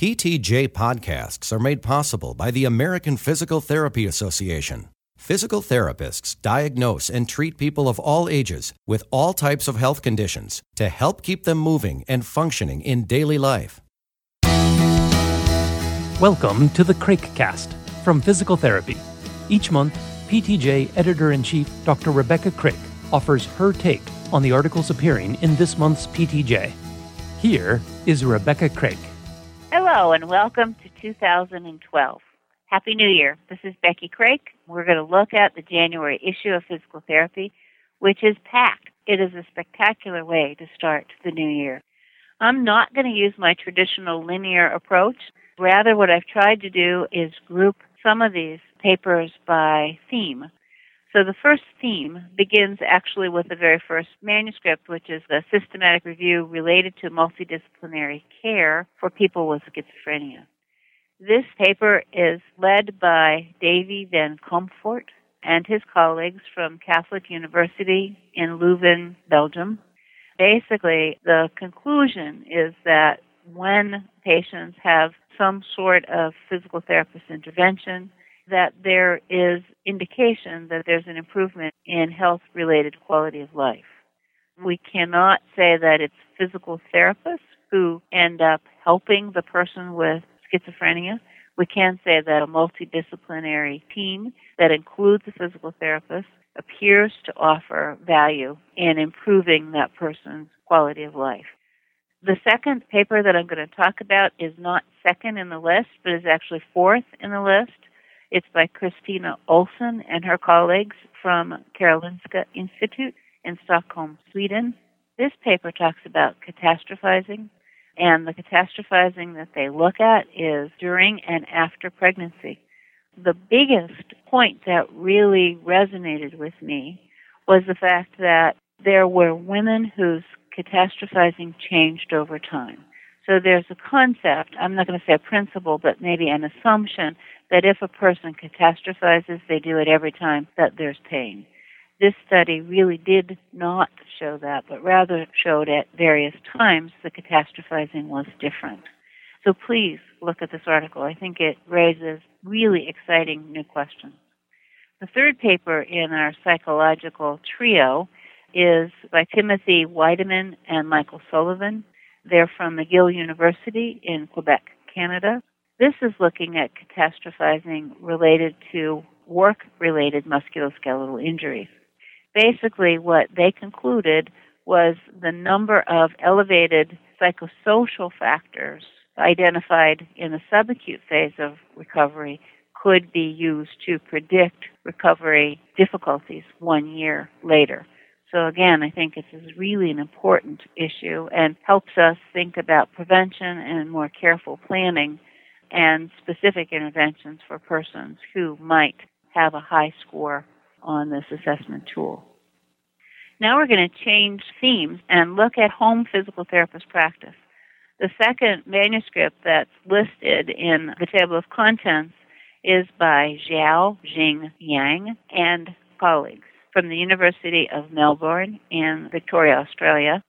PTJ podcasts are made possible by the American Physical Therapy Association. Physical therapists diagnose and treat people of all ages with all types of health conditions to help keep them moving and functioning in daily life. Welcome to the Craikcast from Physical Therapy. Each month, PTJ Editor in Chief Dr. Rebecca Craik offers her take on the articles appearing in this month's PTJ. Here is Rebecca Craik. Hello, and welcome to 2012. Happy New Year. This is Becky Craik. We're going to look at the January issue of Physical Therapy, which is packed. It is a spectacular way to start the new year. I'm not going to use my traditional linear approach. Rather, what I've tried to do is group some of these papers by theme. So the first theme begins actually with the very first manuscript, which is a systematic review related to multidisciplinary care for people with schizophrenia. This paper is led by Davy van Comfort and his colleagues from Catholic University in Leuven, Belgium. Basically, the conclusion is that when patients have some sort of physical therapist intervention, that there is indication that there's an improvement in health related quality of life. We cannot say that it's physical therapists who end up helping the person with schizophrenia. We can say that a multidisciplinary team that includes a physical therapist appears to offer value in improving that person's quality of life. The second paper that I'm going to talk about is not second in the list, but is actually fourth in the list. It's by Christina Olsson and her colleagues from Karolinska Institute in Stockholm, Sweden. This paper talks about catastrophizing, and the catastrophizing that they look at is during and after pregnancy. The biggest point that really resonated with me was the fact that there were women whose catastrophizing changed over time. So there's a concept, I'm not going to say a principle, but maybe an assumption that if a person catastrophizes, they do it every time that there's pain. This study really did not show that, but rather showed at various times the catastrophizing was different. So please look at this article. I think it raises really exciting new questions. The third paper in our psychological trio is by Timothy Wideman and Michael Sullivan. They're from McGill University in Quebec, Canada. This is looking at catastrophizing related to work related musculoskeletal injuries. Basically, what they concluded was the number of elevated psychosocial factors identified in the subacute phase of recovery could be used to predict recovery difficulties one year later. So again, I think this is really an important issue and helps us think about prevention and more careful planning and specific interventions for persons who might have a high score on this assessment tool. Now we're going to change themes and look at home physical therapist practice. The second manuscript that's listed in the table of contents is by Xiao Jing Yang and colleagues from the University of Melbourne in Victoria, Australia.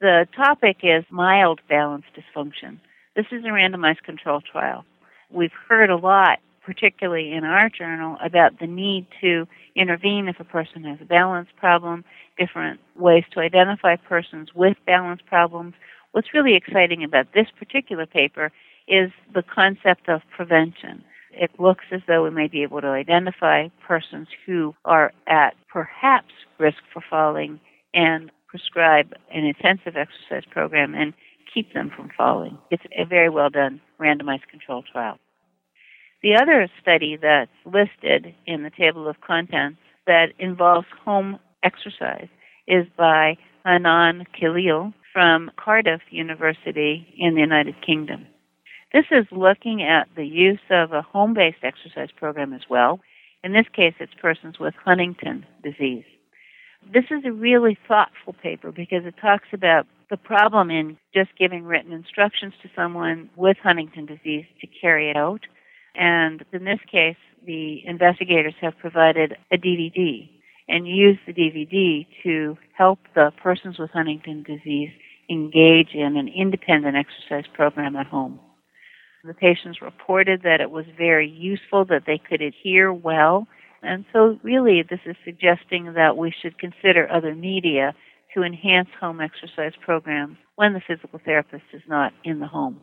The topic is mild balance dysfunction. This is a randomized control trial. We've heard a lot, particularly in our journal, about the need to intervene if a person has a balance problem, different ways to identify persons with balance problems. What's really exciting about this particular paper is the concept of prevention. It looks as though we may be able to identify persons who are at perhaps risk for falling and prescribe an intensive exercise program and keep them from falling. It's a very well done randomized control trial. The other study that's listed in the table of contents that involves home exercise is by Hanan Khalil from Cardiff University in the United Kingdom. This is looking at the use of a home based exercise program as well. In this case, it's persons with Huntington disease. This is a really thoughtful paper because it talks about the problem in just giving written instructions to someone with Huntington disease to carry it out. And in this case, the investigators have provided a DVD and used the DVD to help the persons with Huntington disease engage in an independent exercise program at home. The patients reported that it was very useful, that they could adhere well. And so, really, this is suggesting that we should consider other media to enhance home exercise programs when the physical therapist is not in the home.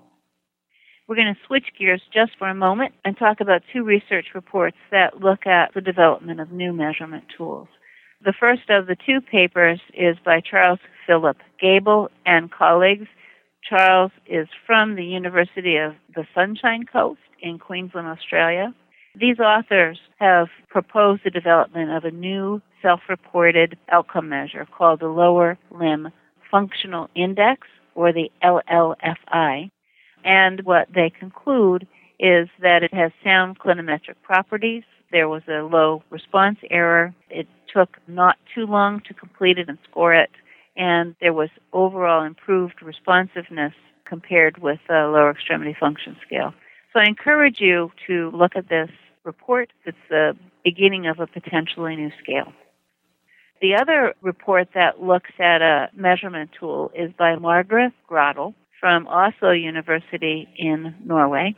We're going to switch gears just for a moment and talk about two research reports that look at the development of new measurement tools. The first of the two papers is by Charles Philip Gabel and colleagues. Charles is from the University of the Sunshine Coast in Queensland, Australia. These authors have proposed the development of a new self-reported outcome measure called the Lower Limb Functional Index, or the LLFI. And what they conclude is that it has sound clinimetric properties. There was a low response error. It took not too long to complete it and score it. And there was overall improved responsiveness compared with the lower extremity function scale. So I encourage you to look at this report. It's the beginning of a potentially new scale. The other report that looks at a measurement tool is by Margaret Grotle from Oslo University in Norway.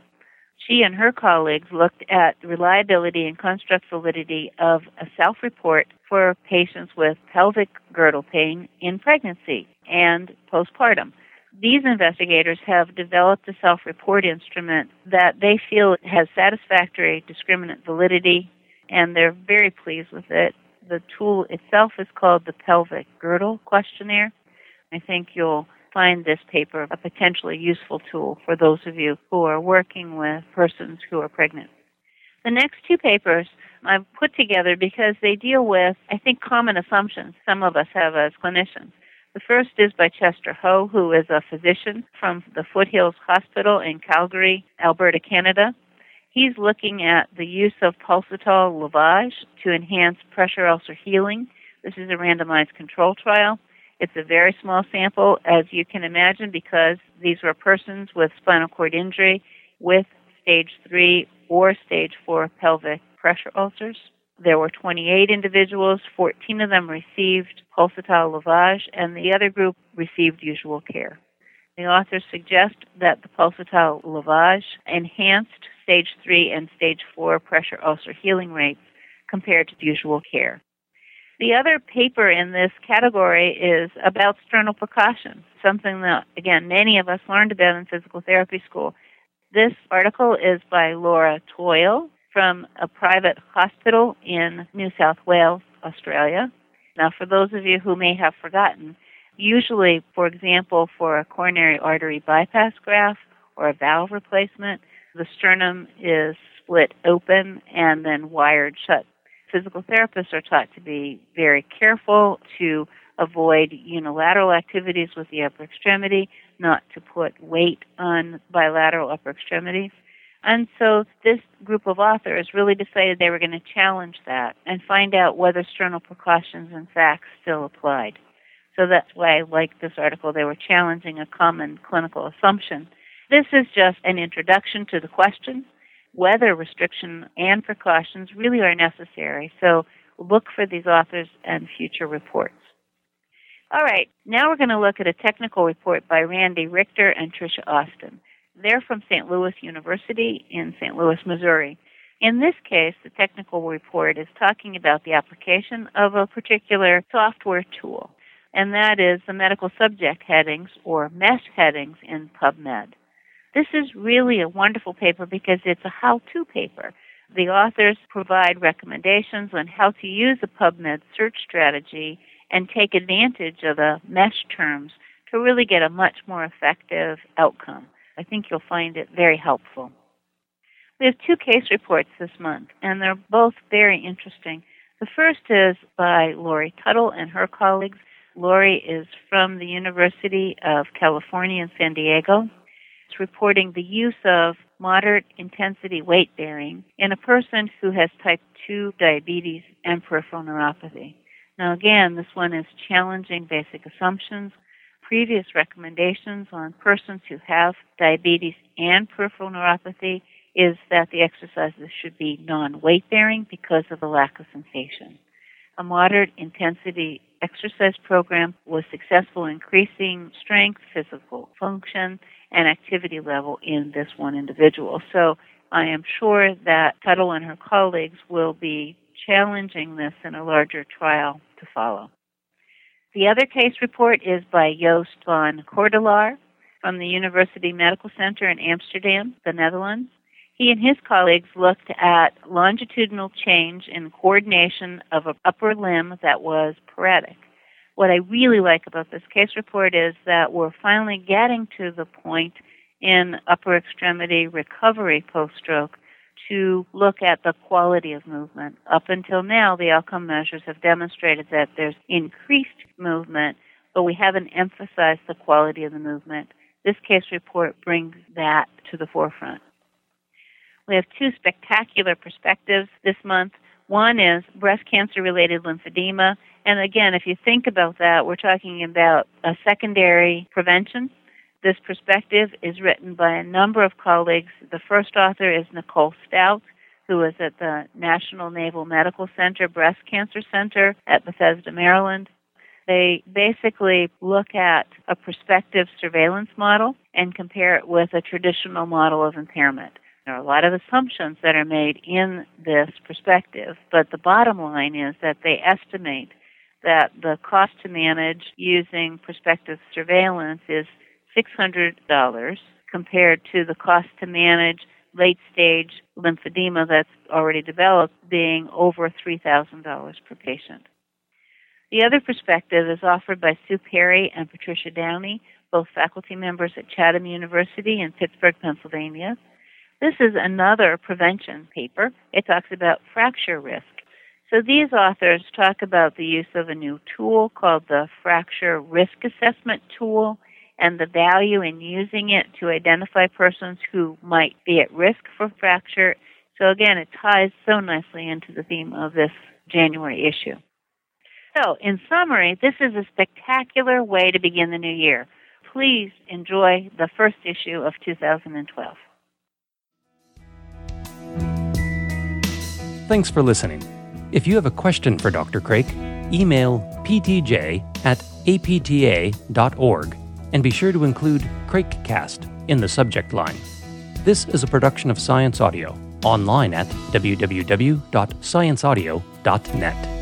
She and her colleagues looked at the reliability and construct validity of a self report for patients with pelvic girdle pain in pregnancy and postpartum. These investigators have developed a self report instrument that they feel has satisfactory discriminant validity, and they're very pleased with it. The tool itself is called the Pelvic Girdle Questionnaire. I think you'll find this paper a potentially useful tool for those of you who are working with persons who are pregnant. The next two papers I've put together because they deal with, I think, common assumptions some of us have as clinicians. The first is by Chester Ho, who is a physician from the Foothills Hospital in Calgary, Alberta, Canada. He's looking at the use of pulsatile lavage to enhance pressure ulcer healing. This is a randomized control trial. It's a very small sample, as you can imagine, because these were persons with spinal cord injury with stage 3 or stage 4 pelvic pressure ulcers. There were 28 individuals, 14 of them received pulsatile lavage, and the other group received usual care. The authors suggest that the pulsatile lavage enhanced stage 3 and stage 4 pressure ulcer healing rates compared to usual care. The other paper in this category is about sternal percussion, something that, again, many of us learned about in physical therapy school. This article is by Laura Toyle from a private hospital in New South Wales, Australia. Now, for those of you who may have forgotten, usually, for example, for a coronary artery bypass graft or a valve replacement, the sternum is split open and then wired shut physical therapists are taught to be very careful to avoid unilateral activities with the upper extremity, not to put weight on bilateral upper extremities. And so this group of authors really decided they were going to challenge that and find out whether sternal precautions in fact still applied. So that's why I like this article. They were challenging a common clinical assumption. This is just an introduction to the question whether restriction and precautions really are necessary. So look for these authors and future reports. All right, now we're going to look at a technical report by Randy Richter and Tricia Austin. They're from St. Louis University in St. Louis, Missouri. In this case, the technical report is talking about the application of a particular software tool, and that is the medical subject headings or MESH headings in PubMed. This is really a wonderful paper because it's a how-to paper. The authors provide recommendations on how to use a PubMed search strategy and take advantage of the mesh terms to really get a much more effective outcome. I think you'll find it very helpful. We have two case reports this month, and they're both very interesting. The first is by Lori Tuttle and her colleagues. Lori is from the University of California in San Diego It's reporting the use of moderate intensity weight bearing in a person who has type 2 diabetes and peripheral neuropathy. Now, again, this one is challenging basic assumptions. Previous recommendations on persons who have diabetes and peripheral neuropathy is that the exercises should be non weight bearing because of the lack of sensation. A moderate intensity exercise program was successful in increasing strength, physical function, and activity level in this one individual. So I am sure that Tuttle and her colleagues will be challenging this in a larger trial to follow. The other case report is by Joost van Kordelaar from the University Medical Center in Amsterdam, the Netherlands. He and his colleagues looked at longitudinal change in coordination of an upper limb that was paretic. What I really like about this case report is that we're finally getting to the point in upper extremity recovery post stroke to look at the quality of movement. Up until now, the outcome measures have demonstrated that there's increased movement, but we haven't emphasized the quality of the movement. This case report brings that to the forefront. We have two spectacular perspectives this month. One is breast cancer related lymphedema. And again, if you think about that, we're talking about a secondary prevention. This perspective is written by a number of colleagues. The first author is Nicole Stout, who is at the National Naval Medical Center Breast Cancer Center at Bethesda, Maryland. They basically look at a prospective surveillance model and compare it with a traditional model of impairment. There are a lot of assumptions that are made in this perspective, but the bottom line is that they estimate that the cost to manage using prospective surveillance is $600 compared to the cost to manage late stage lymphedema that's already developed being over $3,000 per patient. The other perspective is offered by Sue Perry and Patricia Downey, both faculty members at Chatham University in Pittsburgh, Pennsylvania. This is another prevention paper. It talks about fracture risk. So these authors talk about the use of a new tool called the Fracture Risk Assessment Tool and the value in using it to identify persons who might be at risk for fracture. So again, it ties so nicely into the theme of this January issue. So, in summary, this is a spectacular way to begin the new year. Please enjoy the first issue of 2012. Thanks for listening. If you have a question for Dr. Craik, email ptj at apta.org and be sure to include Craikcast in the subject line. This is a production of Science Audio, online at www.scienceaudio.net.